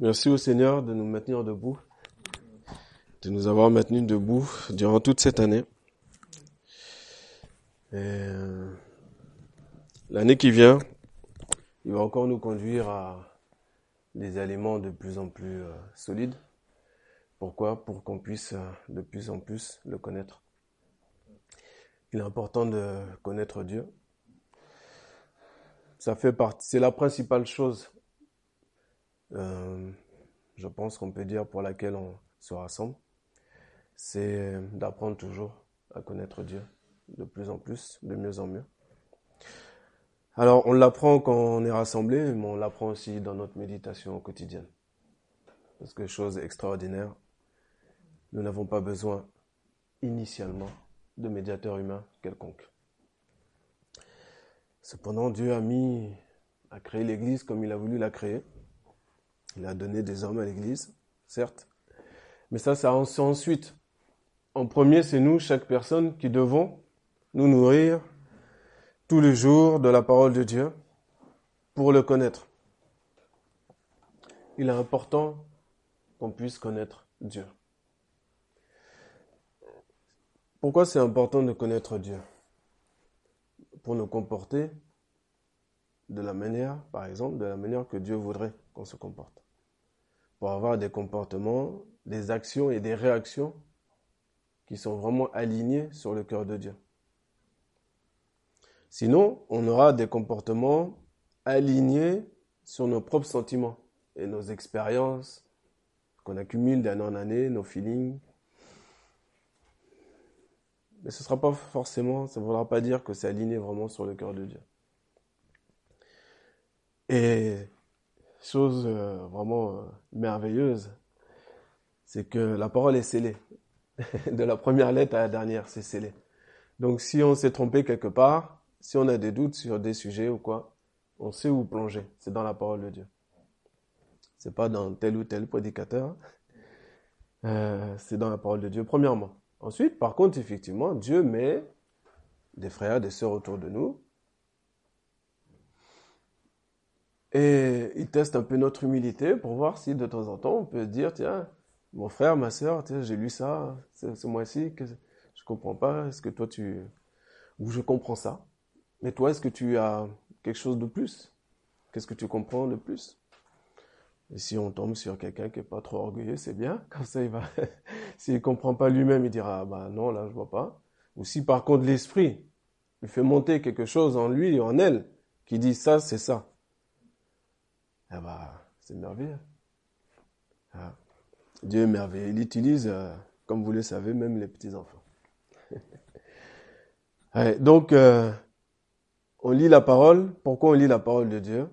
Merci au Seigneur de nous maintenir debout, de nous avoir maintenus debout durant toute cette année. Euh, l'année qui vient, il va encore nous conduire à des aliments de plus en plus euh, solides. Pourquoi? Pour qu'on puisse euh, de plus en plus le connaître. Il est important de connaître Dieu. Ça fait partie, c'est la principale chose euh, je pense qu'on peut dire pour laquelle on se rassemble, c'est d'apprendre toujours à connaître Dieu de plus en plus, de mieux en mieux. Alors, on l'apprend quand on est rassemblé, mais on l'apprend aussi dans notre méditation quotidienne. Parce que chose extraordinaire, nous n'avons pas besoin initialement de médiateur humain quelconque. Cependant, Dieu a mis, a créé l'Église comme il a voulu la créer. Il a donné des hommes à l'Église, certes. Mais ça, c'est ensuite. En premier, c'est nous, chaque personne, qui devons nous nourrir tous les jours de la parole de Dieu pour le connaître. Il est important qu'on puisse connaître Dieu. Pourquoi c'est important de connaître Dieu? Pour nous comporter de la manière, par exemple, de la manière que Dieu voudrait qu'on se comporte pour avoir des comportements, des actions et des réactions qui sont vraiment alignés sur le cœur de Dieu. Sinon, on aura des comportements alignés sur nos propres sentiments et nos expériences qu'on accumule d'année en année, nos feelings. Mais ce ne sera pas forcément, ça ne voudra pas dire que c'est aligné vraiment sur le cœur de Dieu. Et chose euh, vraiment euh, merveilleuse, c'est que la parole est scellée. De la première lettre à la dernière, c'est scellé. Donc si on s'est trompé quelque part, si on a des doutes sur des sujets ou quoi, on sait où plonger. C'est dans la parole de Dieu. C'est pas dans tel ou tel prédicateur. Euh, c'est dans la parole de Dieu, premièrement. Ensuite, par contre, effectivement, Dieu met des frères, des sœurs autour de nous Et il teste un peu notre humilité pour voir si de temps en temps on peut dire, tiens, mon frère, ma soeur, j'ai lu ça ce, mois-ci, que je comprends pas, est-ce que toi tu... Ou je comprends ça. Mais toi, est-ce que tu as quelque chose de plus? Qu'est-ce que tu comprends de plus? Et si on tombe sur quelqu'un qui est pas trop orgueilleux, c'est bien. Comme ça, il va... S'il comprend pas lui-même, il dira, ah, bah non, là, je vois pas. Ou si par contre l'esprit, il fait monter quelque chose en lui, en elle, qui dit ça, c'est ça ah bah, c'est merveilleux. Ah. Dieu est merveilleux. Il utilise, euh, comme vous le savez, même les petits-enfants. donc, euh, on lit la parole. Pourquoi on lit la parole de Dieu?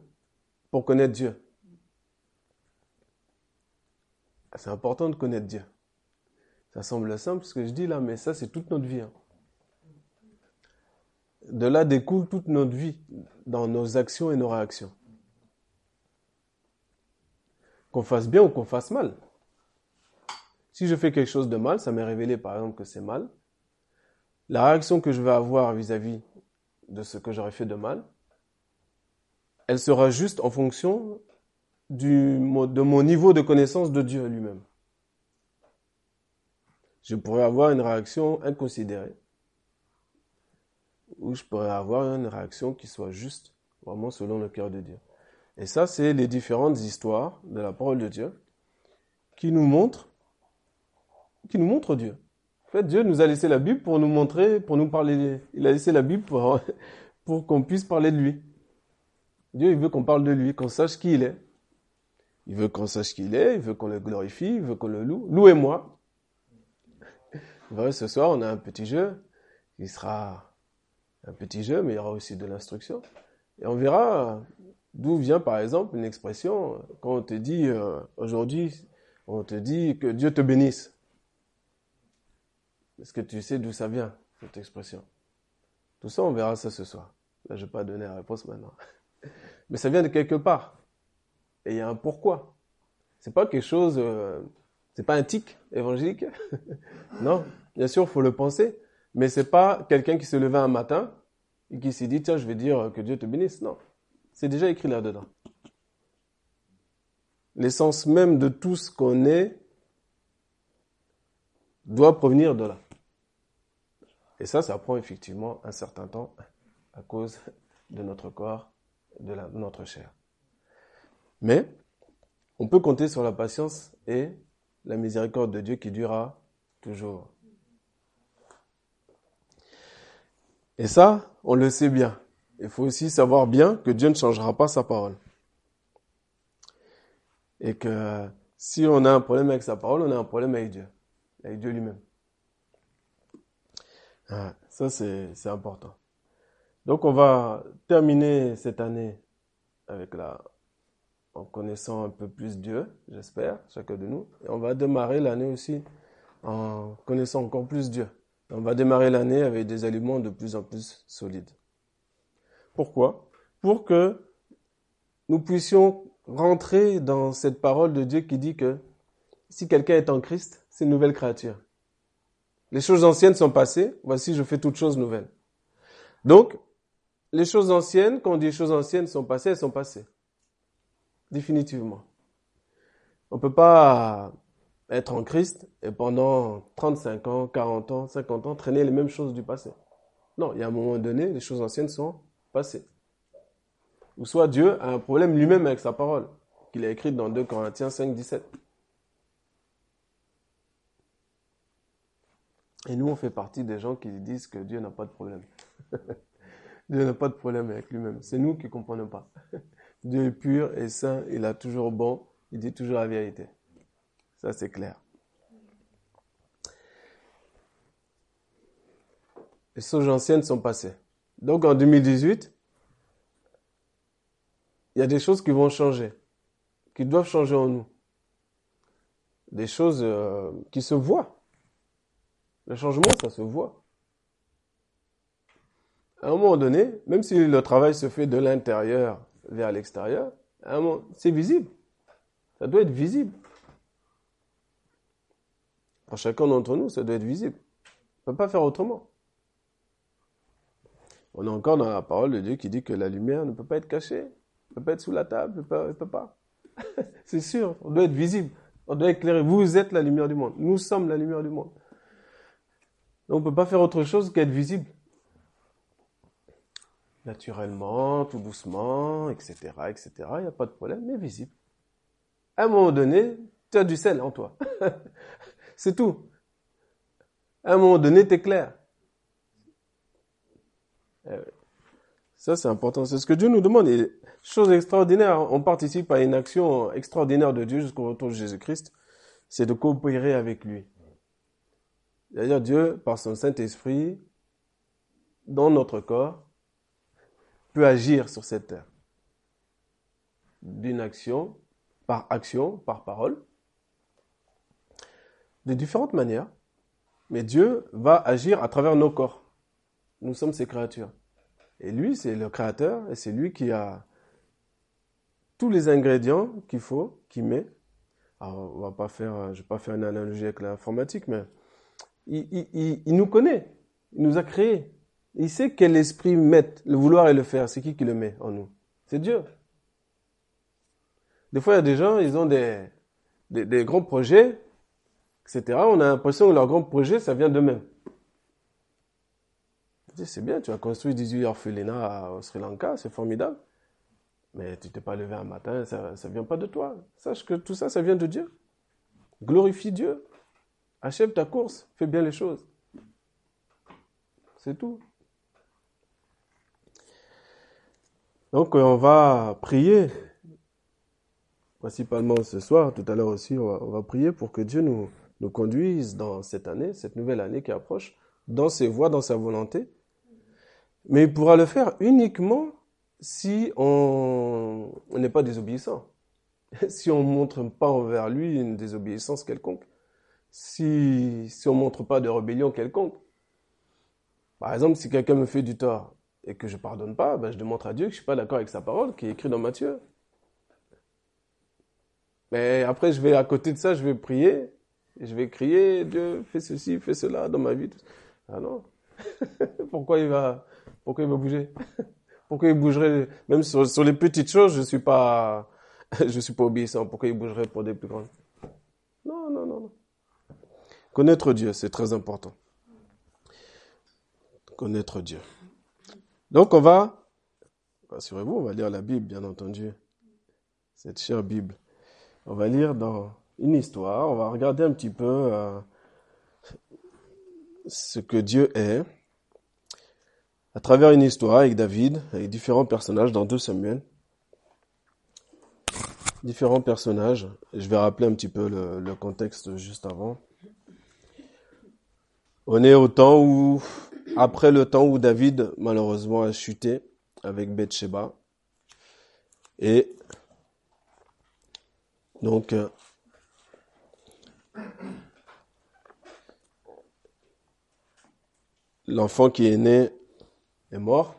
Pour connaître Dieu. C'est important de connaître Dieu. Ça semble simple ce que je dis là, mais ça, c'est toute notre vie. Hein. De là découle toute notre vie dans nos actions et nos réactions. Qu'on fasse bien ou qu'on fasse mal. Si je fais quelque chose de mal, ça m'est révélé par exemple que c'est mal, la réaction que je vais avoir vis-à-vis de ce que j'aurais fait de mal, elle sera juste en fonction de mon niveau de connaissance de Dieu lui-même. Je pourrais avoir une réaction inconsidérée, ou je pourrais avoir une réaction qui soit juste, vraiment selon le cœur de Dieu. Et ça, c'est les différentes histoires de la parole de Dieu qui nous montrent, qui nous montrent Dieu. En fait, Dieu nous a laissé la Bible pour nous montrer, pour nous parler. Il a laissé la Bible pour, pour qu'on puisse parler de lui. Dieu, il veut qu'on parle de lui, qu'on sache qui il est. Il veut qu'on sache qui il est, il veut qu'on le glorifie, il veut qu'on le loue. Louez-moi. Voilà, ce soir, on a un petit jeu qui sera un petit jeu, mais il y aura aussi de l'instruction. Et on verra D'où vient par exemple une expression quand on te dit euh, aujourd'hui, on te dit que Dieu te bénisse. Est-ce que tu sais d'où ça vient, cette expression? Tout ça, on verra ça ce soir. Là, je ne vais pas donner la réponse maintenant. Mais ça vient de quelque part. Et il y a un pourquoi. C'est pas quelque chose, euh, c'est pas un tic évangélique. non, bien sûr, il faut le penser. Mais c'est pas quelqu'un qui se levait un matin et qui s'est dit, tiens, je vais dire que Dieu te bénisse. Non. C'est déjà écrit là-dedans. l'essence même de tout ce qu'on est doit provenir de là. Et ça, ça prend effectivement un certain temps à cause de notre corps, de, notre chair. Mais on peut compter sur la patience et la miséricorde de Dieu qui durera toujours. Et ça, on le sait bien. Il faut aussi savoir bien que Dieu ne changera pas sa parole. Et que si on a un problème avec sa parole, on a un problème avec Dieu, avec Dieu lui-même. Ah, ça, c'est important. Donc, on va terminer cette année avec la, en connaissant un peu plus Dieu, j'espère, chacun de nous. Et on va démarrer l'année aussi en connaissant encore plus Dieu. On va démarrer l'année avec des aliments de plus en plus solides. Pourquoi? Pour que nous puissions rentrer dans cette parole de Dieu qui dit que si quelqu'un est en Christ, c'est une nouvelle créature. Les choses anciennes sont passées, voici je fais toutes choses nouvelles. Donc, les choses anciennes, quand on dit choses anciennes sont passées, elles sont passées. Définitivement. On ne peut pas être en Christ et pendant 35 ans, 40 ans, 50 ans, traîner les mêmes choses du passé. Non, il y a un moment donné, les choses anciennes sont Ou soit Dieu a un problème lui-même avec sa parole, qu'il a écrite dans 2 Corinthiens 5, 17. Et nous, on fait partie des gens qui disent que Dieu n'a pas de problème. Dieu n'a pas de problème avec lui-même. C'est nous qui ne comprenons pas. Dieu est pur et saint, il a toujours bon, il dit toujours la vérité. Ça, c'est clair. Les choses anciennes sont passées. Donc en 2018, il y a des choses qui vont changer, qui doivent changer en nous. Des choses euh, qui se voient. Le changement, ça se voit. À un moment donné, même si le travail se fait de l'intérieur vers l'extérieur, c'est visible. Ça doit être visible. Pour chacun d'entre nous, ça doit être visible. On ne peut pas faire autrement. On est encore dans la parole de Dieu qui dit que la lumière ne peut pas être cachée, ne peut pas être sous la table, ne peut, pas. C'est sûr, on doit être visible, on doit éclairer. Vous êtes la lumière du monde, nous sommes la lumière du monde. on ne peut pas faire autre chose qu'être visible. Naturellement, tout doucement, etc., etc. Il n'y a pas de problème, mais visible. À un moment donné, tu as du sel en toi. C'est tout. À un moment donné, tu es clair. Ça, c'est important. C'est ce que Dieu nous demande. Et chose extraordinaire, on participe à une action extraordinaire de Dieu jusqu'au retour de Jésus-Christ, c'est de coopérer avec lui. D'ailleurs, Dieu, par son Saint-Esprit, dans notre corps, peut agir sur cette terre. D'une action, par action, par parole de différentes manières, mais Dieu va agir à travers nos corps. Nous sommes ses créatures. Et lui, c'est le créateur, et c'est lui qui a tous les ingrédients qu'il faut, qu'il met. Alors, on va pas faire, je vais pas faire une analogie avec l'informatique, mais il, nous connaît, il nous a créés. Il sait quel esprit met le vouloir et le faire. C'est qui qui le met en nous? C'est Dieu. Des fois, il y a des gens, ils ont des, des grands projets, etc. On a l'impression que leur grand projet, ça vient d'eux-mêmes. C'est bien, tu as construit 18 orphelinats au Sri Lanka, c'est formidable. Mais tu t'es pas levé un matin, ça ne vient pas de toi. Sache que tout ça, ça vient de Dieu. Glorifie Dieu. Achève ta course, fais bien les choses. C'est tout. Donc on va prier, principalement ce soir, tout à l'heure aussi, on va prier pour que Dieu nous, nous conduise dans cette année, cette nouvelle année qui approche, dans ses voies, dans sa volonté. Mais il pourra le faire uniquement si on n'est pas désobéissant. Si on ne montre pas envers lui une désobéissance quelconque. Si, si on ne montre pas de rébellion quelconque. Par exemple, si quelqu'un me fait du tort et que je ne pardonne pas, ben je démontre à Dieu que je ne suis pas d'accord avec sa parole qui est écrite dans Matthieu. Mais après, je vais à côté de ça, je vais prier je vais crier, Dieu, fais ceci, fais cela dans ma vie. Ah non. pourquoi il va, pourquoi il va bouger? pourquoi il bougerait? Même sur, les petites choses, je suis pas, je suis pas obéissant, pourquoi il bougerait pour des plus grandes? Non, non, non, non. Connaître Dieu, c'est très important. Connaître Dieu. Donc on va, rassurez-vous, on va lire la Bible, bien entendu. Cette chère Bible. On va lire dans une histoire, on va regarder un petit peu euh, ce que Dieu est à travers une histoire avec David, avec différents personnages dans 2 Samuel. Différents personnages. Je vais rappeler un petit peu le, contexte juste avant. On est au temps où, après le temps où David malheureusement a chuté avec Bathsheba. Et donc, euh, l'enfant qui est né est mort.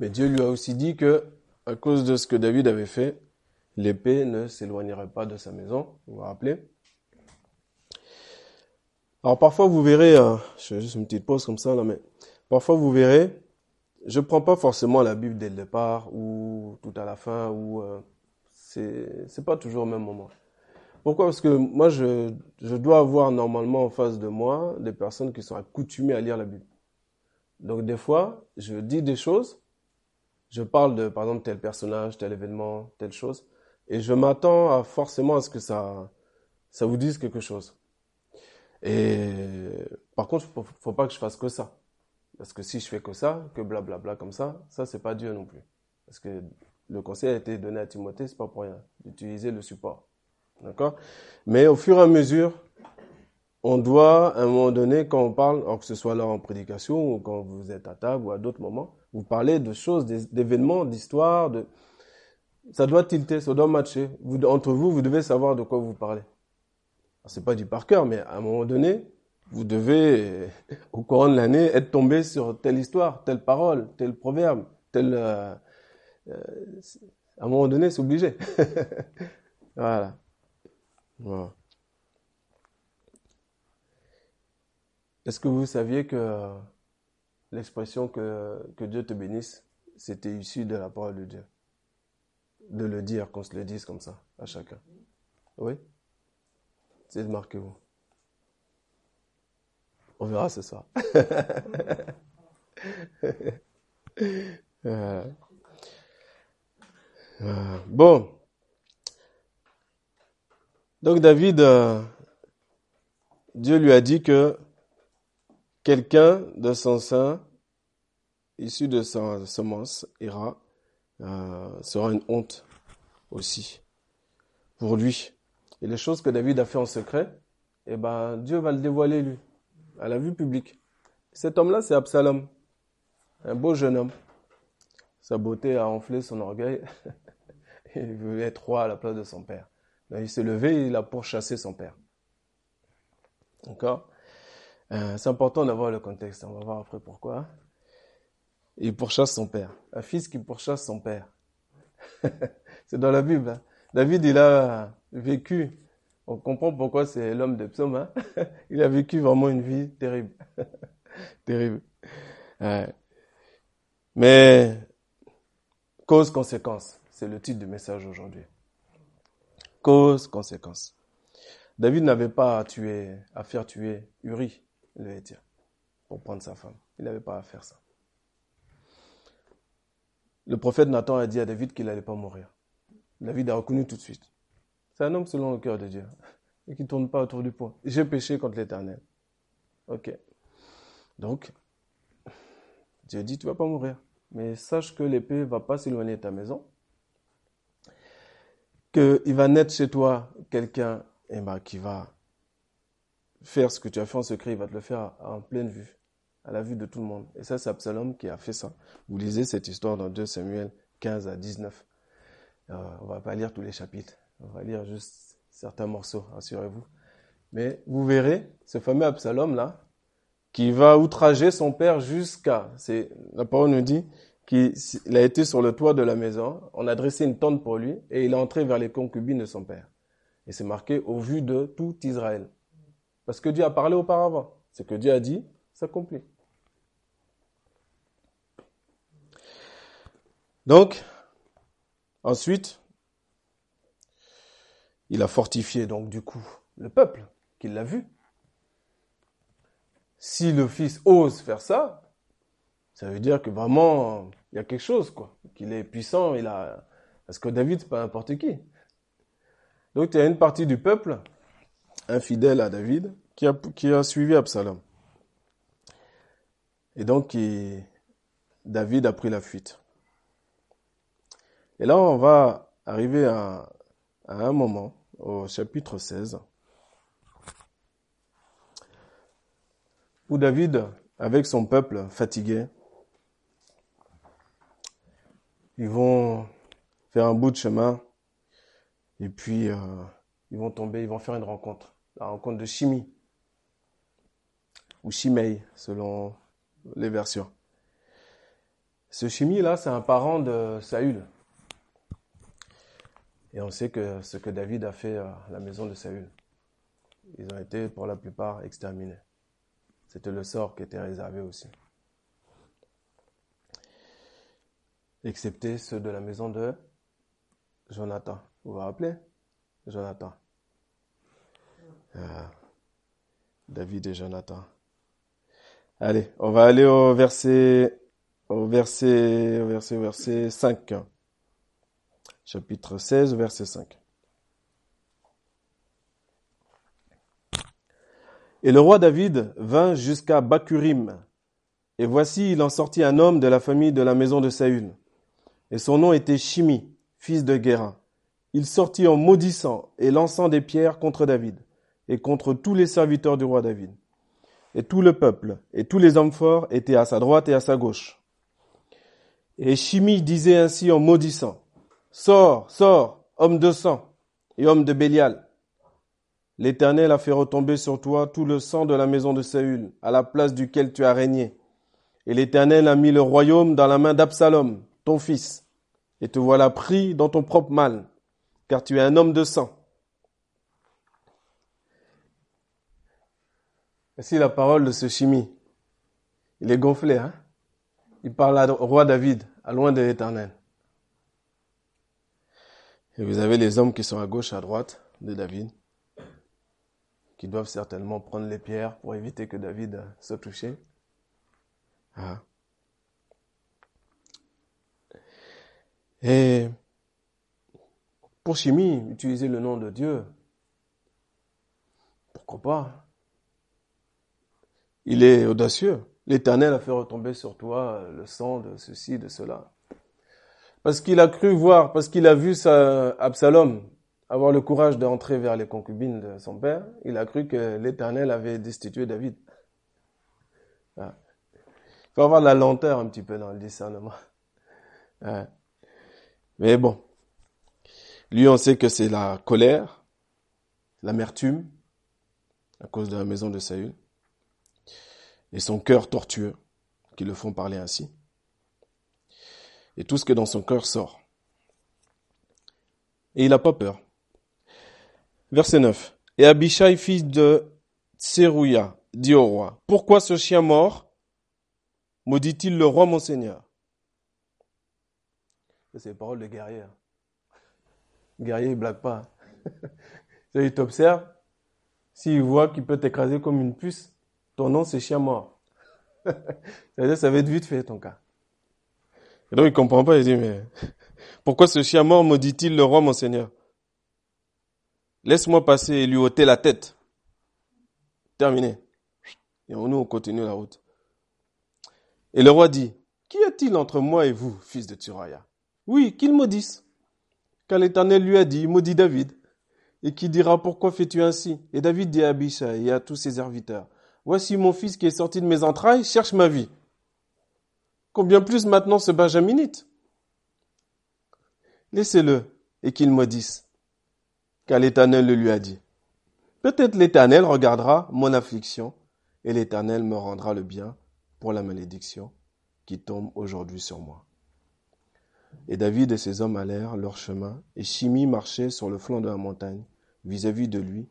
Mais Dieu lui a aussi dit que, à cause de ce que David avait fait, l'épée ne s'éloignerait pas de sa maison. Vous vous rappelez Alors parfois vous verrez, euh, je fais juste une petite pause comme ça là, mais parfois vous verrez, je prends pas forcément la Bible dès le départ ou tout à la fin ou euh, c'est c'est pas toujours au même moment. Pourquoi? Parce que moi, je, je dois avoir normalement en face de moi des personnes qui sont accoutumées à lire la Bible. Donc des fois, je dis des choses, je parle de, par exemple, tel personnage, tel événement, telle chose, et je m'attends à, forcément à ce que ça, ça vous dise quelque chose. Et par contre, faut, faut pas que je fasse que ça. Parce que si je fais que ça, que blablabla bla bla comme ça, ça c'est pas Dieu non plus. Parce que le conseil a été donné à Timothée, c'est pas pour rien, d'utiliser le support. D'accord? Mais au fur et à mesure, on doit, à un moment donné, quand on parle, que ce soit là en prédication ou quand vous êtes à table ou à d'autres moments, vous parlez de choses, d'événements, d'histoires, de... ça doit tilter, ça doit matcher. Vous, entre vous, vous devez savoir de quoi vous parlez. C'est pas du par cœur, mais à un moment donné, vous devez, au courant de l'année, être tombé sur telle histoire, telle parole, tel proverbe, tel... Euh, euh, à un moment donné, c'est obligé. voilà. Est-ce que vous saviez que l'expression que, Dieu te bénisse, c'était issu de la parole de Dieu? De le dire, qu'on se le dise comme ça, à chacun. Oui? C'est où On verra ce soir. Bon. Donc David, euh, Dieu lui a dit que quelqu'un de son sein, issu de sa semence, ira, euh, sera une honte aussi pour lui. Et les choses que David a fait en secret, eh ben, Dieu va le dévoiler lui, à la vue publique. Cet homme-là, c'est Absalom, un beau jeune homme. Sa beauté a enflé son orgueil. il voulait être roi à la place de son père il s'est levé, il a pourchassé son père. D'accord? Euh, C'est important d'avoir le contexte, on va voir après pourquoi. Il pourchasse son père. Un fils qui pourchasse son père. c'est dans la Bible. Hein. David, il a vécu, on comprend pourquoi c'est l'homme de psaume, hein. il a vécu vraiment une vie terrible. terrible. Mais, cause-conséquence, c'est le titre du message aujourd'hui. Cause, conséquence. David n'avait pas à tuer, à faire tuer Uri, le Hétien, pour prendre sa femme. Il n'avait pas à faire ça. Le prophète Nathan a dit à David qu'il n'allait pas mourir. David a reconnu tout de suite. C'est un homme selon le cœur de Dieu et qui ne tourne pas autour du pot. J'ai péché contre l'Éternel. Ok. Donc, Dieu dit, tu vas pas mourir. Mais sache que l'épée va pas s'éloigner de ta maison qu'il va naître chez toi quelqu'un eh ben, qui va faire ce que tu as fait en secret, il va te le faire en pleine vue, à la vue de tout le monde. Et ça, c'est Absalom qui a fait ça. Vous lisez cette histoire dans 2 Samuel 15 à 19. Euh, on va pas lire tous les chapitres, on va lire juste certains morceaux, rassurez-vous. Mais vous verrez ce fameux Absalom là, qui va outrager son père jusqu'à, c'est la parole nous dit, il a été sur le toit de la maison, on a dressé une tente pour lui, et il est entré vers les concubines de son père. Et c'est marqué au vu de tout Israël. Parce que Dieu a parlé auparavant. Ce que Dieu a dit s'accomplit. Donc, ensuite, il a fortifié donc du coup le peuple qui l'a vu. Si le fils ose faire ça, ça veut dire que vraiment il y a quelque chose quoi, qu'il est puissant, il a parce que David c'est pas n'importe qui. Donc il y a une partie du peuple infidèle à David qui a, suivi Absalom. Et donc David a pris la fuite. Et là on va arriver à, à un moment au chapitre 16 où David, avec son peuple fatigué, ils vont faire un bout de chemin et puis euh, ils vont tomber, ils vont faire une rencontre, la rencontre de Chimie ou Chimei selon les versions. Ce Chimie là, c'est un parent de Saül. Et on sait que ce que David a fait à la maison de Saül, ils ont été pour la plupart exterminés. C'était le sort qui était réservé aussi. Excepté ceux de la maison de Jonathan. Vous vous rappelez? Jonathan. Ah. David et Jonathan. Allez, on va aller au verset, au verset, verset, verset 5. Chapitre 16, verset 5. Et le roi David vint jusqu'à Bakurim. Et voici, il en sortit un homme de la famille de la maison de Saül. Et son nom était Shimi, fils de Guérin. Il sortit en maudissant et lançant des pierres contre David et contre tous les serviteurs du roi David. Et tout le peuple et tous les hommes forts étaient à sa droite et à sa gauche. Et Shimi disait ainsi en maudissant, Sors, sors, homme de sang et homme de Bélial. L'Éternel a fait retomber sur toi tout le sang de la maison de Saül, à la place duquel tu as régné. Et l'Éternel a mis le royaume dans la main d'Absalom, ton fils. Et te voilà pris dans ton propre mal, car tu es un homme de sang. Voici la parole de ce chimie. Il est gonflé, hein? Il parle au roi David, à loin de l'Éternel. Et vous avez les hommes qui sont à gauche, à droite de David qui doivent certainement prendre les pierres pour éviter que David se touche. Ah. Et pour Chimie, utiliser le nom de Dieu, pourquoi pas? Il est audacieux. L'Éternel a fait retomber sur toi le sang de ceci, de cela. Parce qu'il a cru voir, parce qu'il a vu sa Absalom avoir le courage d'entrer vers les concubines de son père, il a cru que l'Éternel avait destitué David. Ah. Il faut avoir de la lenteur un petit peu dans le discernement. Ah. Mais bon, lui on sait que c'est la colère, l'amertume, à cause de la maison de Saül, et son cœur tortueux qui le font parler ainsi. Et tout ce que dans son cœur sort. Et il n'a pas peur. Verset 9. Et Abishai, fils de Tserouya, dit au roi, Pourquoi ce chien mort? Maudit-il le roi mon seigneur? C'est les paroles de guerrier. Guerrier, il blague pas. il t'observe. S'il voit qu'il peut t'écraser comme une puce, ton nom c'est chien mort. ça va être vite fait ton cas. Et donc il comprend pas, il dit, mais pourquoi ce chien mort maudit-il le roi mon seigneur? Laisse-moi passer et lui ôter la tête. Terminé. Et nous, on continue la route. Et le roi dit, Qu'y a-t-il entre moi et vous, fils de Turaya Oui, qu'il maudisse. Car l'Éternel lui a dit, maudit David. Et qui dira, pourquoi fais-tu ainsi? Et David dit à Abishai et à tous ses serviteurs, Voici mon fils qui est sorti de mes entrailles, cherche ma vie. Combien plus maintenant ce benjaminite? Laissez-le et qu'il maudisse car l'Éternel le lui a dit. Peut-être l'Éternel regardera mon affliction et l'Éternel me rendra le bien pour la malédiction qui tombe aujourd'hui sur moi. Et David et ses hommes allèrent leur chemin, et Chimie marchait sur le flanc de la montagne vis-à-vis de lui.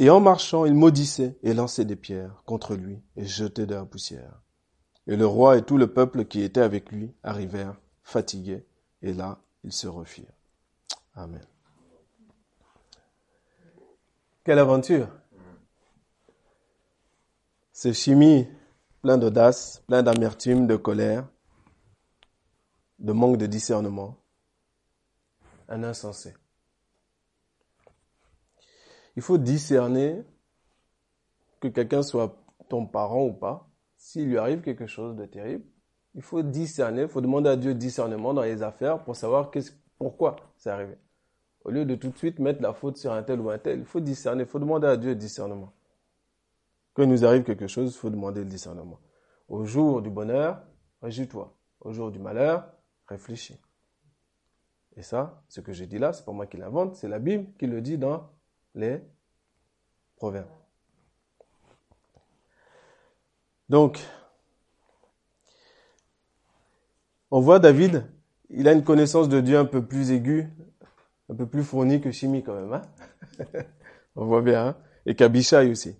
Et en marchant, il maudissait et lançait des pierres contre lui et jetait de la poussière. Et le roi et tout le peuple qui était avec lui arrivèrent fatigués, et là ils se refirent. Amen. Quelle aventure C'est chimie, plein d'audace, plein d'amertume, de colère, de manque de discernement. Un insensé. Il faut discerner que quelqu'un soit ton parent ou pas. S'il lui arrive quelque chose de terrible, il faut discerner, il faut demander à Dieu discernement dans les affaires pour savoir pourquoi c'est arrivé. Au lieu de tout de suite mettre la faute sur un tel ou un tel, il faut discerner, il faut demander à Dieu discernement. Quand il nous arrive quelque chose, il faut demander le discernement. Au jour du bonheur, réjouis-toi. Au jour du malheur, réfléchis. Et ça, ce que j'ai dit là, c'est pas moi qui l'invente, c'est la Bible qui le dit dans les proverbes. Donc, on voit David, il a une connaissance de Dieu un peu plus aiguë, un peu plus fournie que Chimie quand même. Hein on voit bien. Hein Et qu'Abishai aussi.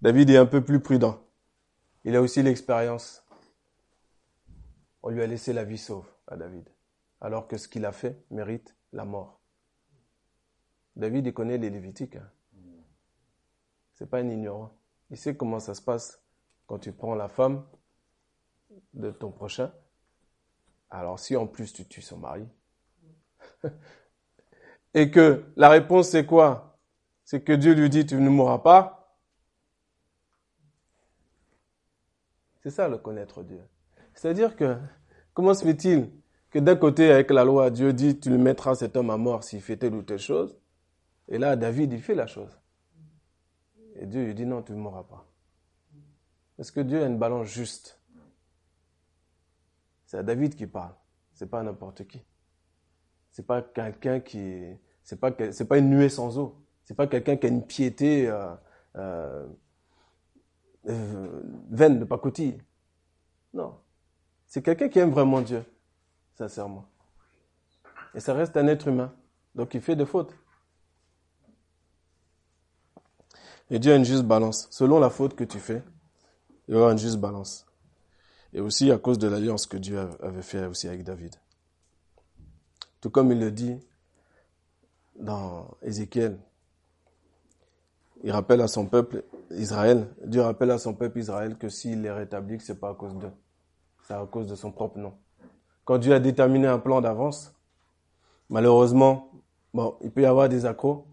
David est un peu plus prudent. Il a aussi l'expérience. On lui a laissé la vie sauve à David, alors que ce qu'il a fait mérite la mort. David, il connaît les Lévitiques. Hein. C'est pas un ignorant. Il sait comment ça se passe quand tu prends la femme de ton prochain. Alors si en plus tu tues son mari, et que la réponse c'est quoi? C'est que Dieu lui dit tu ne mourras pas. C'est ça le connaître Dieu. C'est-à-dire que comment se fait-il que d'un côté avec la loi Dieu dit tu le mettras cet homme à mort s'il fait telle ou telle chose, et là David il fait la chose. Et Dieu lui dit non tu ne mourras pas. Parce que Dieu a une balance juste. C'est à David qui parle. C'est pas n'importe qui. C'est pas quelqu'un qui, c'est pas, pas une nuée sans eau. C'est pas quelqu'un qui a une piété euh, euh, euh, vaine de pacotille. Non. C'est quelqu'un qui aime vraiment Dieu, sincèrement. Et ça reste un être humain. Donc il fait des fautes. Et Dieu a une juste balance. Selon la faute que tu fais, il y aura une juste balance. Et aussi à cause de l'alliance que Dieu avait fait aussi avec David. Tout comme il le dit dans Ézéchiel. Il rappelle à son peuple Israël, Dieu rappelle à son peuple Israël que s'il les rétablit, ce n'est pas à cause d'eux. C'est à cause de son propre nom. Quand Dieu a déterminé un plan d'avance, malheureusement, bon, il peut y avoir des accros,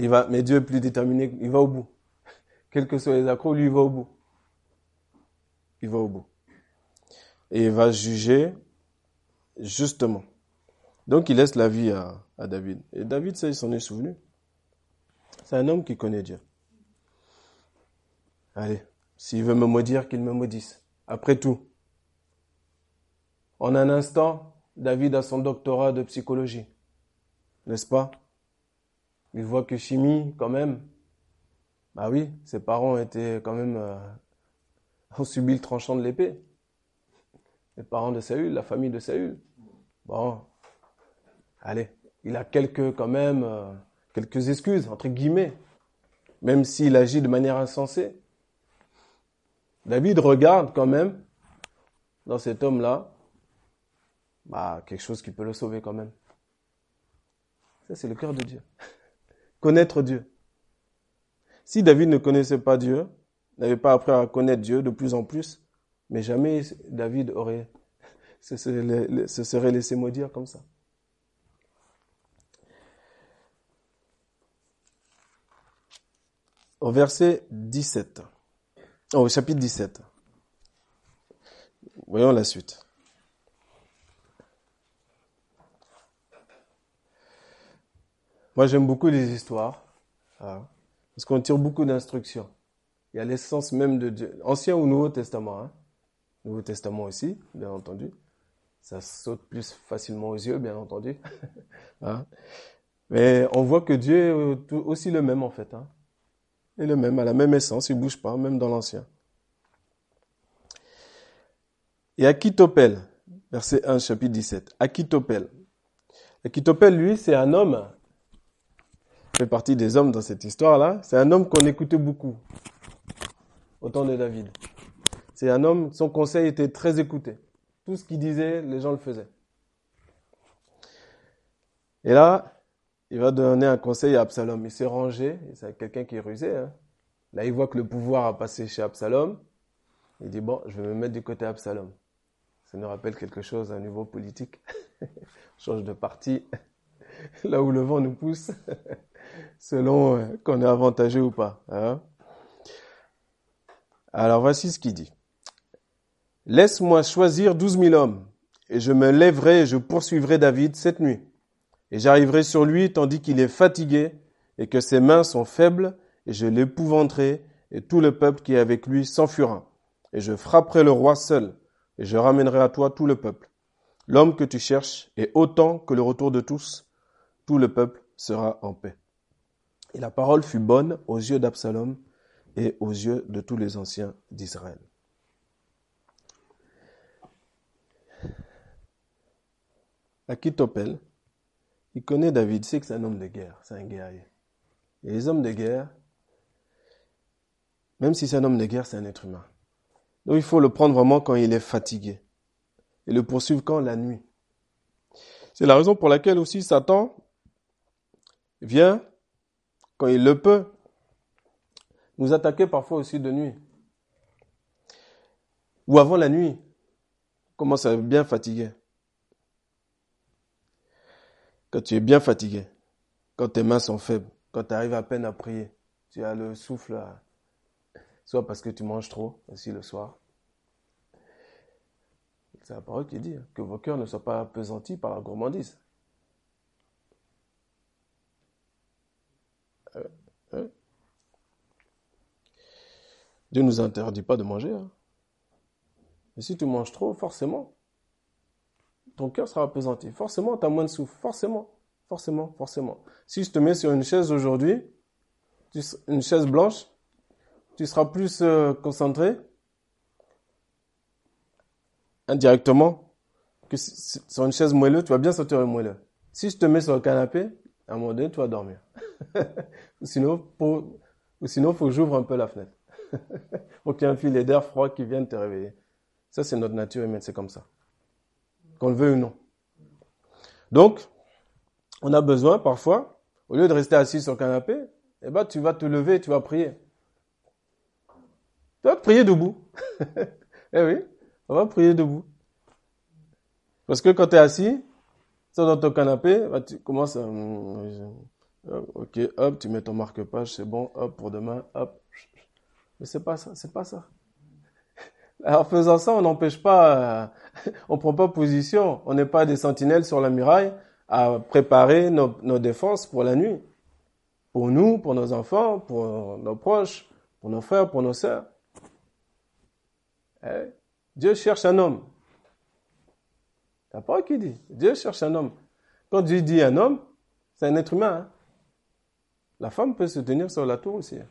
mais, Dieu est plus déterminé, il va au bout. Quels que soient les accros, lui, il va au bout. Il va au bout et il va juger justement. Donc il laisse la vie à, David. Et David, ça, il s'en est souvenu. C'est un homme qui connaît Dieu. Allez, s'il veut me maudire, qu'il me maudisse. Après tout, en un instant, David a son doctorat de psychologie. N'est-ce pas? Il voit que chimie, quand même, bah oui, ses parents étaient quand même, ont subi le tranchant de l'épée les parents de Saül, la famille de Saül. Bon, allez, il a quelques, quand même, euh, quelques excuses, entre guillemets, même s'il agit de manière insensée. David regarde quand même dans cet homme-là, bah, quelque chose qui peut le sauver quand même. Ça, c'est le cœur de Dieu. Connaître Dieu. Si David ne connaissait pas Dieu, n'avait pas appris à connaître Dieu de plus en plus, mais jamais David aurait se serait laissé maudire comme ça. Au verset 17, au chapitre 17, voyons la suite. Moi, j'aime beaucoup les histoires, hein, parce qu'on tire beaucoup d'instructions. Il y a l'essence même de Dieu, Ancien ou Nouveau Testament. Hein. Nouveau Testament aussi, bien entendu. Ça saute plus facilement aux yeux, bien entendu. hein Mais on voit que Dieu est aussi le même en fait. Hein est le même, à la même essence, il bouge pas, même dans l'Ancien. Et Akitopel, verset 1, chapitre 17. Akitopel. Akitopel, lui, c'est un homme, fait partie des hommes dans cette histoire-là, c'est un homme qu'on écoutait beaucoup, au temps de David. C'est un homme, son conseil était très écouté. Tout ce qu'il disait, les gens le faisaient. Et là, il va donner un conseil à Absalom. Il s'est rangé, c'est quelqu'un qui est rusé. Hein. Là, il voit que le pouvoir a passé chez Absalom. Il dit, bon, je vais me mettre du côté Absalom. Ça nous rappelle quelque chose à un niveau politique. Change de parti, là où le vent nous pousse, selon euh, qu'on est avantagé ou pas. Hein. Alors voici ce qu'il dit. Laisse-moi choisir douze mille hommes, et je me lèverai et je poursuivrai David cette nuit. Et j'arriverai sur lui tandis qu'il est fatigué et que ses mains sont faibles, et je l'épouvanterai, et tout le peuple qui est avec lui s'enfuira. Et je frapperai le roi seul, et je ramènerai à toi tout le peuple. L'homme que tu cherches est autant que le retour de tous, tout le peuple sera en paix. Et la parole fut bonne aux yeux d'Absalom et aux yeux de tous les anciens d'Israël. Akitopel, il connaît David, il sait que c'est un homme de guerre, c'est un guerrier. Et les hommes de guerre, même si c'est un homme de guerre, c'est un être humain. Donc il faut le prendre vraiment quand il est fatigué. Et le poursuivre quand la nuit. C'est la raison pour laquelle aussi Satan vient, quand il le peut, nous attaquer parfois aussi de nuit. Ou avant la nuit. Commence à être bien fatigué quand tu es bien fatigué, quand tes mains sont faibles, quand tu arrives à peine à prier, tu as le souffle, soit parce que tu manges trop aussi le soir. C'est la parole qui dit hein, que vos cœurs ne soient pas appesantis par la gourmandise. Dieu ne nous interdit pas de manger. Hein. Mais si tu manges trop, forcément, ton cœur sera appesanti. Forcément, tu as moins de souffle. Forcément, forcément, forcément. Si je te mets sur une chaise aujourd'hui, une chaise blanche, tu seras plus euh, concentré indirectement que sur une chaise moelleuse, tu vas bien sortir le moelleux. Si je te mets sur le canapé, à un moment donné, tu vas dormir. sinon, pour, ou sinon, faut que j'ouvre un peu la fenêtre. faut qu'il y ait un filet d'air froid qui vienne te réveiller. Ça, c'est notre nature humaine, c'est comme ça qu'on le veut ou non. Donc, on a besoin parfois, au lieu de rester assis sur le canapé, eh ben, tu vas te lever et tu vas prier. Tu vas te prier debout. eh oui, on va prier debout. Parce que quand tu es assis, dans ton canapé, bah, tu commences à... Ok, hop, tu mets ton marque-page, c'est bon, hop, pour demain, hop. Mais c'est pas ça, c'est pas ça. Alors faisant ça, on n'empêche pas, euh, on prend pas position, on n'est pas des sentinelles sur la muraille à préparer nos, nos, défenses pour la nuit. Pour nous, pour nos enfants, pour nos proches, pour nos frères, pour nos sœurs. Eh, Dieu cherche un homme. C'est pas qui dit? Dieu cherche un homme. Quand Dieu dit un homme, c'est un être humain. Hein. La femme peut se tenir sur la tour aussi. Hein.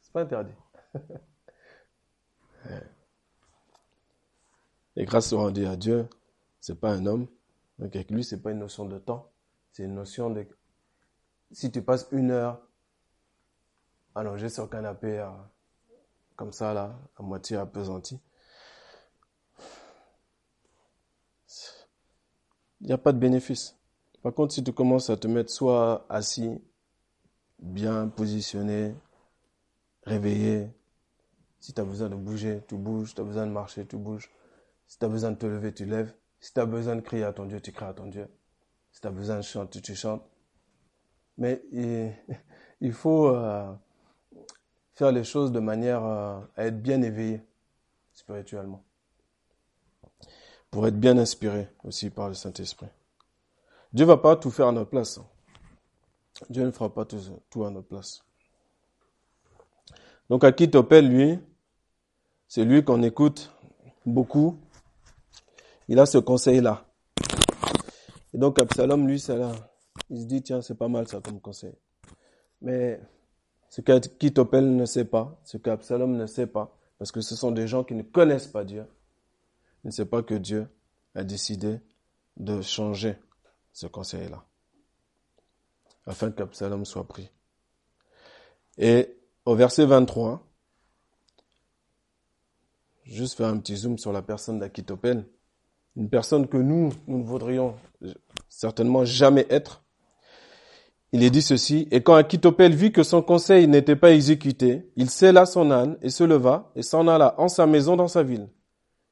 C'est pas interdit. Eh. Et grâce au rendu à Dieu, c'est pas un homme. Donc avec lui, c'est pas une notion de temps. C'est une notion de, si tu passes une heure allongé sur le canapé, euh, comme ça, là, à moitié appesanti, il n'y a pas de bénéfice. Par contre, si tu commences à te mettre soit assis, bien positionné, réveillé, si tu as besoin de bouger, tu bouges, tu as besoin de marcher, tu bouges. Si tu as besoin de te lever, tu lèves. Si tu as besoin de crier à ton Dieu, tu cries à ton Dieu. Si tu as besoin de chanter, tu chantes. Mais il, faut euh, faire les choses de manière euh, à être bien éveillé spirituellement. Pour être bien inspiré aussi par le Saint-Esprit. Dieu ne va pas tout faire à notre place. Hein. Dieu ne fera pas tout, à notre place. Donc t'appelle lui, c'est lui qu'on écoute beaucoup il a ce conseil-là. Et donc Absalom, lui, là. Il se dit, tiens, c'est pas mal ça comme conseil. Mais ce qu'Akitopel ne sait pas, ce qu'Absalom ne sait pas, parce que ce sont des gens qui ne connaissent pas Dieu, il ne sait pas que Dieu a décidé de changer ce conseil-là, afin qu'Absalom soit pris. Et au verset 23, juste faire un petit zoom sur la personne d'Akitopel une personne que nous, nous ne voudrions certainement jamais être. il est dit ceci, et quand Akitopel vit que son conseil n'était pas exécuté, il scella son âne et se leva et s'en alla en sa maison dans sa ville.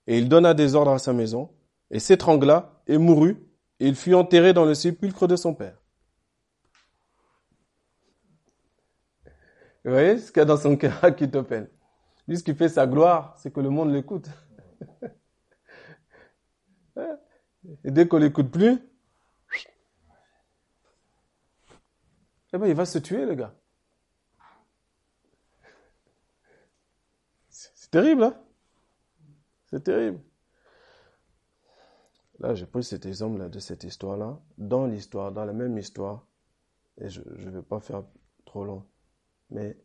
Et il donna des ordres à sa maison, et s'étrangla et mourut, et il fut enterré dans le sépulcre de son père. Vous voyez ce qu'il y a dans son cœur Akitopel Lui, ce qui fait sa gloire, c'est que le monde l'écoute. et dès qu'on l'écoute plus, eh ben, il va se tuer, le gars. C'est terrible, hein? C'est terrible. Là, j'ai pris cet exemple-là de cette histoire-là, dans l'histoire, dans la même histoire, et je ne vais pas faire trop long, mais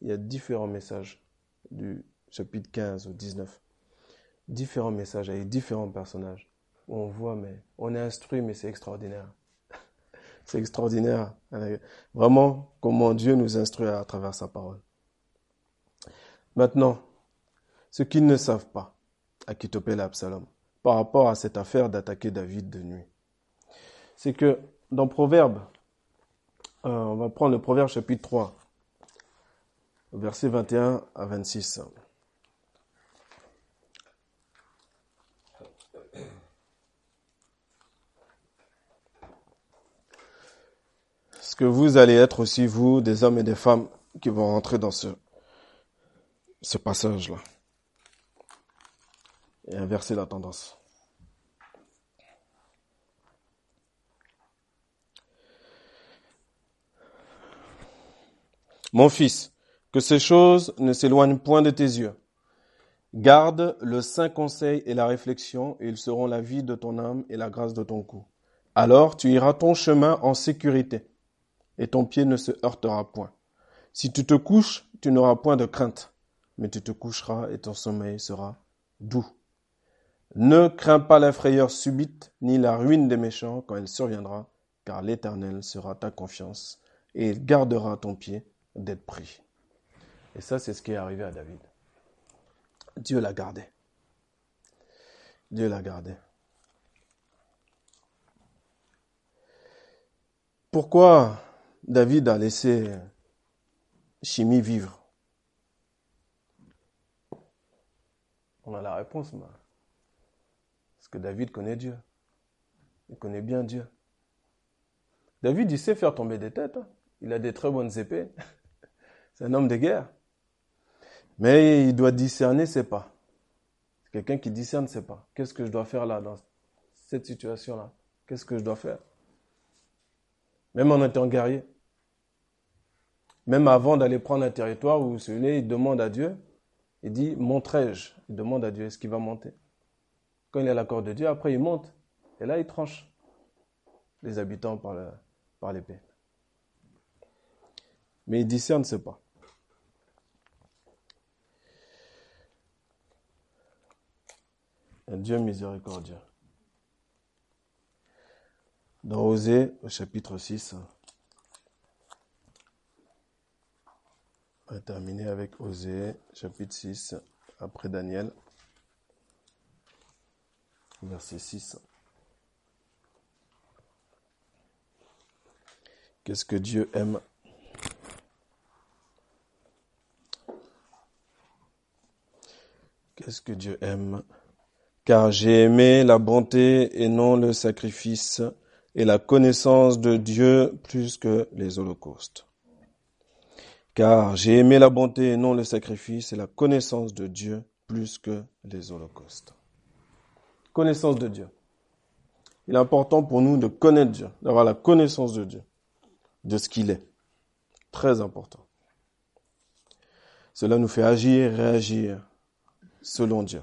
il y a différents messages du chapitre 15 au 19, différents messages avec différents personnages, on voit, mais on est instruit, mais c'est extraordinaire. C'est extraordinaire. Vraiment, comment Dieu nous instruit à travers sa parole. Maintenant, ce qu'ils ne savent pas, à Kitopel et Absalom, par rapport à cette affaire d'attaquer David de nuit, c'est que dans Proverbe, euh, on va prendre le Proverbe chapitre 3, versets 21 à 26. que vous allez être aussi, vous, des hommes et des femmes qui vont rentrer dans ce passage-là? Et inverser la tendance. Mon fils, que ces choses ne s'éloignent point de tes yeux. Garde le saint conseil et la réflexion, et ils seront la vie de ton âme et la grâce de ton cou. Alors tu iras ton chemin en sécurité et ton pied ne se heurtera point. Si tu te couches, tu n'auras point de crainte, mais tu te coucheras et ton sommeil sera doux. Ne crains pas la frayeur subite, ni la ruine des méchants quand elle surviendra, car l'Éternel sera ta confiance, et gardera ton pied d'être pris. Et ça, c'est ce qui est arrivé à David. Dieu l'a gardé. Dieu l'a gardé. Pourquoi David a laissé Chimie vivre? On a la réponse, moi. Parce que David connaît Dieu. Il connaît bien Dieu. David, il sait faire tomber des têtes. Hein. Il a des très bonnes épées. C'est un homme de guerre. Mais il doit discerner ses pas. C'est quelqu'un qui discerne ses pas. Qu'est-ce que je dois faire là, dans cette situation-là? Qu'est-ce que je dois faire? Même en étant guerrier. Même avant d'aller prendre un territoire où celui-là, il demande à Dieu, il dit, monterai-je Il demande à Dieu, est-ce qu'il va monter? Quand il a l'accord de Dieu, après il monte. Et là, il tranche les habitants par l'épée. Mais il discerne ce pas. Un Dieu miséricordieux. Dans Osée, au chapitre 6, on va terminer avec Osée, chapitre 6, après Daniel, verset 6. Qu'est-ce que Dieu aime? Qu'est-ce que Dieu aime? Car j'ai aimé la bonté et non le sacrifice et la connaissance de Dieu plus que les holocaustes. Car j'ai aimé la bonté et non le sacrifice et la connaissance de Dieu plus que les holocaustes. Connaissance de Dieu. Il est important pour nous de connaître Dieu, d'avoir la connaissance de Dieu, de ce qu'il est. Très important. Cela nous fait agir, réagir selon Dieu.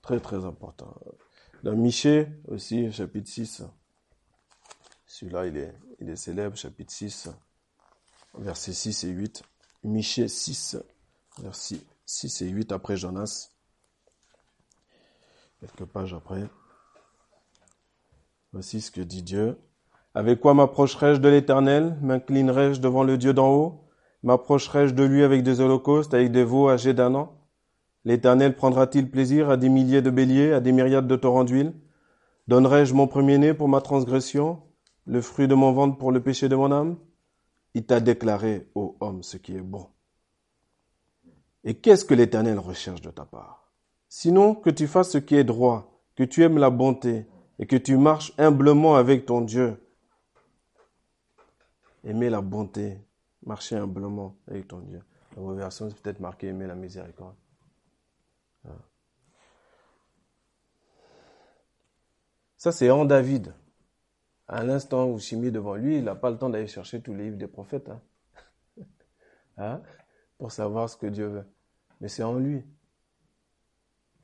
Très très important. Dans Michée aussi, chapitre 6, celui-là il est, célèbre, chapitre 6, versets 6 et 8. Michée 6, versets 6 et 8 après Jonas. Quelques pages après. Voici ce que dit Dieu. Avec quoi m'approcherai-je de l'Éternel? M'inclinerai-je devant le Dieu d'en haut? M'approcherai-je de lui avec des holocaustes, avec des veaux âgés d'un an? L'Éternel prendra-t-il plaisir à des milliers de béliers, à des myriades de torrents d'huile? Donnerai-je mon premier-né pour ma transgression le fruit de mon ventre pour le péché de mon âme? Il t'a déclaré, ô homme, ce qui est bon. Et qu'est-ce que l'Éternel recherche de ta part? Sinon que tu fasses ce qui est droit, que tu aimes la bonté et que tu marches humblement avec ton Dieu. Aimer la bonté, marcher humblement avec ton Dieu. La vos versions, c'est peut-être marqué aimer la miséricorde. Ah. Ça, c'est en David. À l'instant où Chimie devant lui, il n'a pas le temps d'aller chercher tous les livres des prophètes. Hein. hein? Pour savoir ce que Dieu veut. Mais c'est en lui.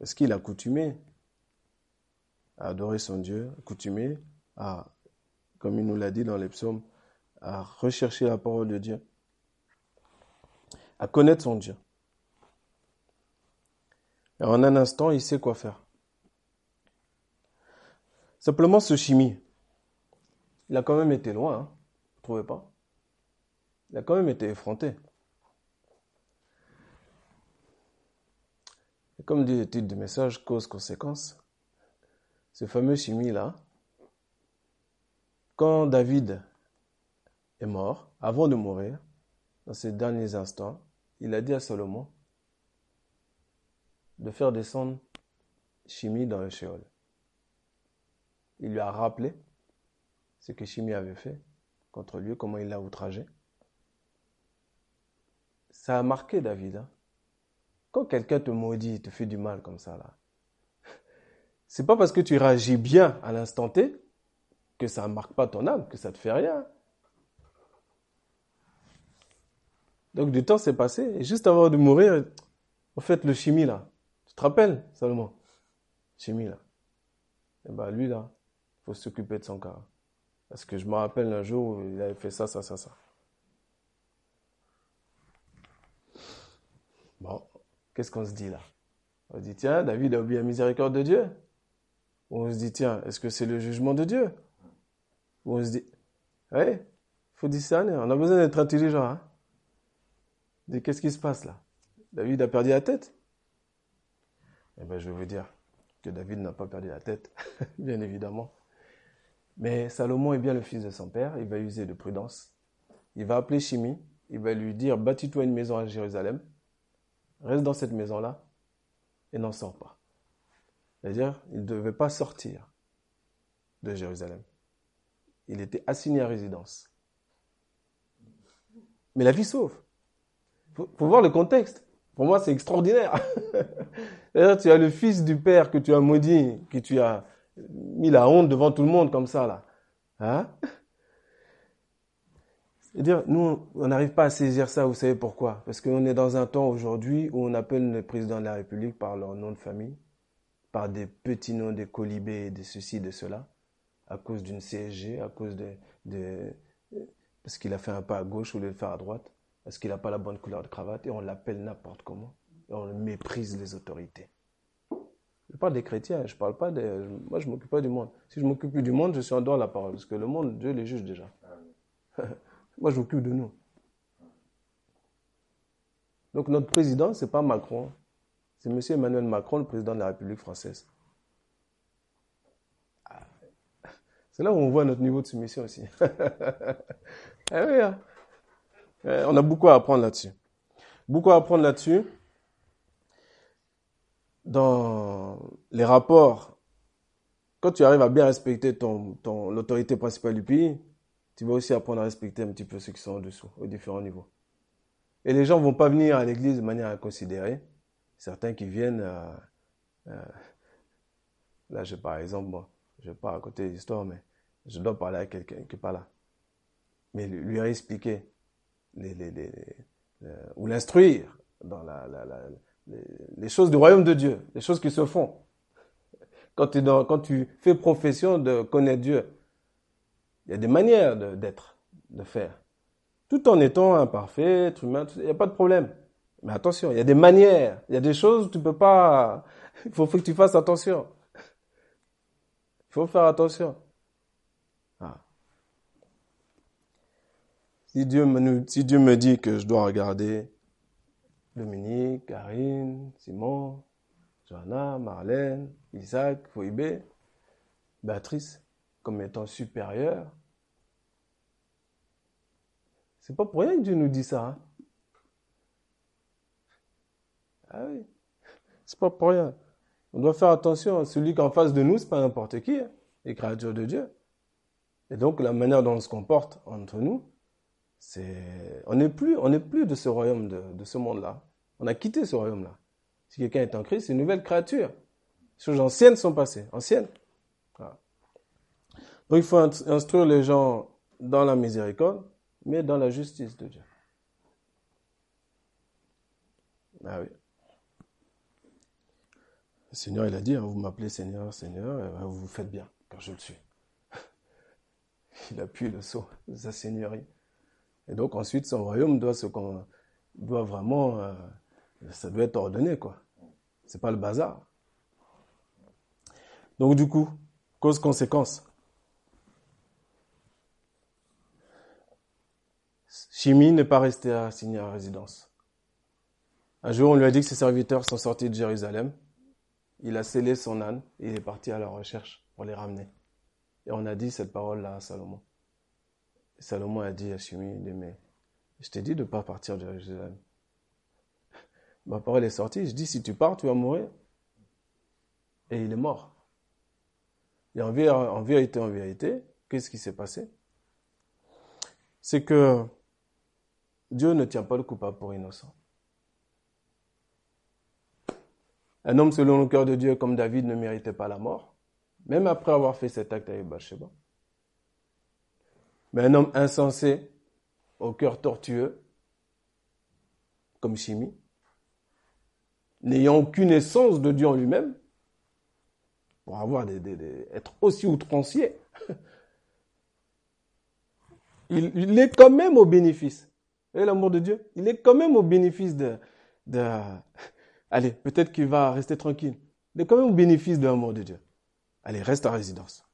Parce qu'il a coutumé à adorer son Dieu, coutumé à, comme il nous l'a dit dans les psaumes, à rechercher la parole de Dieu, à connaître son Dieu. Et en un instant, il sait quoi faire. Simplement ce chimie, il a quand même été loin, hein, vous trouvez pas? Il a quand même été effronté. Comme dit l'étude de message cause-conséquence, ce fameux chimie-là, quand David est mort, avant de mourir, dans ces derniers instants, il a dit à Salomon de faire descendre Chimie dans le Sheol. Il lui a rappelé ce que Chimie avait fait contre lui, comment il l'a outragé. Ça a marqué David. Hein. Quand quelqu'un te maudit, te fait du mal comme ça, là, c'est pas parce que tu réagis bien à l'instant T que ça ne marque pas ton âme, que ça te fait rien. Donc du temps s'est passé, et juste avant de mourir, en fait, le chimie là, tu te rappelles seulement? Chimie là. Et eh ben lui là, il faut s'occuper de son cas. Parce que je me rappelle un jour où il avait fait ça, ça, ça, ça. Bon, qu'est-ce qu'on se dit là? On se dit, tiens, David a oublié la miséricorde de Dieu. Ou on se dit, tiens, est-ce que c'est le jugement de Dieu? Ou on se dit, oui, il faut discerner, on a besoin d'être intelligent. Hein qu'est-ce qui se passe là? David a perdu la tête Eh bien, je vais vous dire que David n'a pas perdu la tête, bien évidemment. Mais Salomon est bien le fils de son père, il va user de prudence. Il va appeler Chimie, il va lui dire Bâtis-toi une maison à Jérusalem, reste dans cette maison-là et n'en sors pas. C'est-à-dire, il ne devait pas sortir de Jérusalem. Il était assigné à résidence. Mais la vie sauve. Il faut, voir le contexte. Pour moi, c'est extraordinaire. Tu as le fils du père que tu as maudit, que tu as mis la honte devant tout le monde comme ça, là. Hein? C'est-à-dire, nous, on n'arrive pas à saisir ça, vous savez pourquoi? Parce qu'on est dans un temps aujourd'hui où on appelle le président de la République par leur nom de famille, par des petits noms, des colibés, de ceci, de cela, à cause d'une CSG, à cause de, de parce qu'il a fait un pas à gauche au lieu de faire à droite, parce qu'il n'a pas la bonne couleur de cravate, et on l'appelle n'importe comment, et on méprise les autorités. Je parle des chrétiens, je parle pas des. Moi, je m'occupe pas du monde. Si je m'occupe du monde, je suis en dehors de la parole, parce que le monde, Dieu les juge déjà. Moi, je m'occupe de nous. Donc, notre président, c'est pas Macron, c'est M. Emmanuel Macron, le président de la République française. Ah. C'est là où on voit notre niveau de soumission aussi. eh hein. eh, on a beaucoup à apprendre là-dessus. Beaucoup à apprendre là-dessus. Dans les rapports, quand tu arrives à bien respecter ton, l'autorité principale du pays, tu vas aussi apprendre à respecter un petit peu ceux qui sont en dessous, aux différents niveaux. Et les gens vont pas venir à l'église de manière inconsidérée certains qui viennent, euh, euh, là, je, par exemple, moi, je ne vais pas raconter l'histoire, mais je dois parler à quelqu'un qui n'est pas là. Mais lui, expliquer ou l'instruire dans les, choses du royaume de Dieu, les choses qui se font. Quand tu fais profession de connaître Dieu, il y a des manières d'être, de, faire. Tout en étant imparfait, être humain, il n'y a pas de problème. Mais attention, il y a des manières, il y a des choses, tu peux pas, il faut, que tu fasses attention. Il faut faire attention. Ah. Si Dieu, me, dit que je dois regarder Dominique, Karine, Simon, Johanna, Marlène, Isaac, Foïbé, Béatrice comme étant supérieur, C'est pas pour rien que Dieu nous dit ça. Hein. Ah oui. C'est pas pour rien. On doit faire attention. Celui qui est en face de nous, c'est pas n'importe qui. Hein. Les créatures de Dieu. Et donc, la manière dont on se comporte entre nous, c'est, on n'est plus, plus de ce royaume, de, de ce monde-là. On a quitté ce royaume-là. Si quelqu'un est en Christ, c'est une nouvelle créature. Les choses anciennes sont passées. Anciennes. Donc, il faut instruire les gens dans la miséricorde, mais dans la justice de Dieu. Ah oui. Le Seigneur, il a dit, hein, vous m'appelez Seigneur, Seigneur, eh ben, vous vous faites bien, car je le suis. il appuie le sceau de sa seigneurie. Et donc ensuite, son royaume doit, se, doit vraiment, euh, ça doit être ordonné, quoi. C'est pas le bazar. Donc du coup, cause-conséquence. Chimie n'est pas resté assigné à résidence. Un jour, on lui a dit que ses serviteurs sont sortis de Jérusalem. Il a scellé son âne et il est parti à leur recherche pour les ramener. Et on a dit cette parole-là à Salomon. Salomon a dit à Chimie, mais je t'ai dit de ne pas partir de Jérusalem. Ma parole est sortie, je dis, si tu pars, tu vas mourir. Et il est mort. Et en vérité, en vérité, qu'est-ce qui s'est passé? C'est que Dieu ne tient pas le coupable pour innocent. Un homme selon le cœur de Dieu comme David ne méritait pas la mort, même après avoir fait cet acte avec Bathsheba. Mais un homme insensé, au cœur tortueux, comme Chimie, n'ayant aucune essence de Dieu en lui-même, pour avoir des, être aussi outrancier, il, est quand même au bénéfice. Et l'amour de Dieu, il est quand même au bénéfice de, allez, peut-être qu'il va rester tranquille. Il est quand même au bénéfice de l'amour de Dieu. Allez, reste en résidence.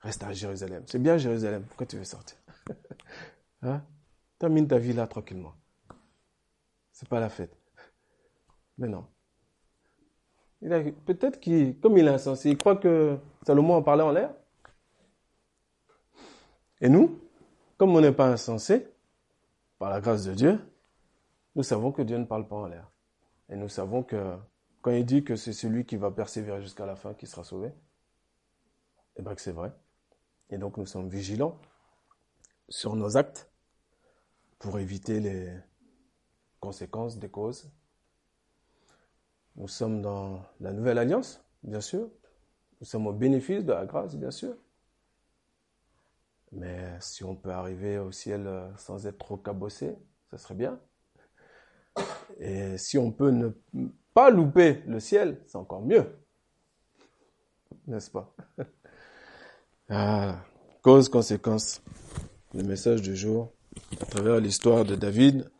Reste à Jérusalem. C'est bien Jérusalem. Pourquoi tu veux sortir hein? Termine ta vie là tranquillement. C'est pas la fête. Mais non. Peut-être qu'il, comme il est insensé, il croit que Salomon en parlait en l'air. Et nous, comme on n'est pas insensé, par la grâce de Dieu, nous savons que Dieu ne parle pas en l'air. Et nous savons que quand il dit que c'est celui qui va persévérer jusqu'à la fin qui sera sauvé, eh bien que c'est vrai. Et donc nous sommes vigilants sur nos actes pour éviter les conséquences des causes. Nous sommes dans la nouvelle alliance, bien sûr. Nous sommes au bénéfice de la grâce, bien sûr. Mais si on peut arriver au ciel euh, sans être trop cabossé, ça serait bien. Et si on peut ne pas louper le ciel, c'est encore mieux. N'est-ce pas? Ah, Cause, conséquence. Le message du jour, à travers l'histoire de David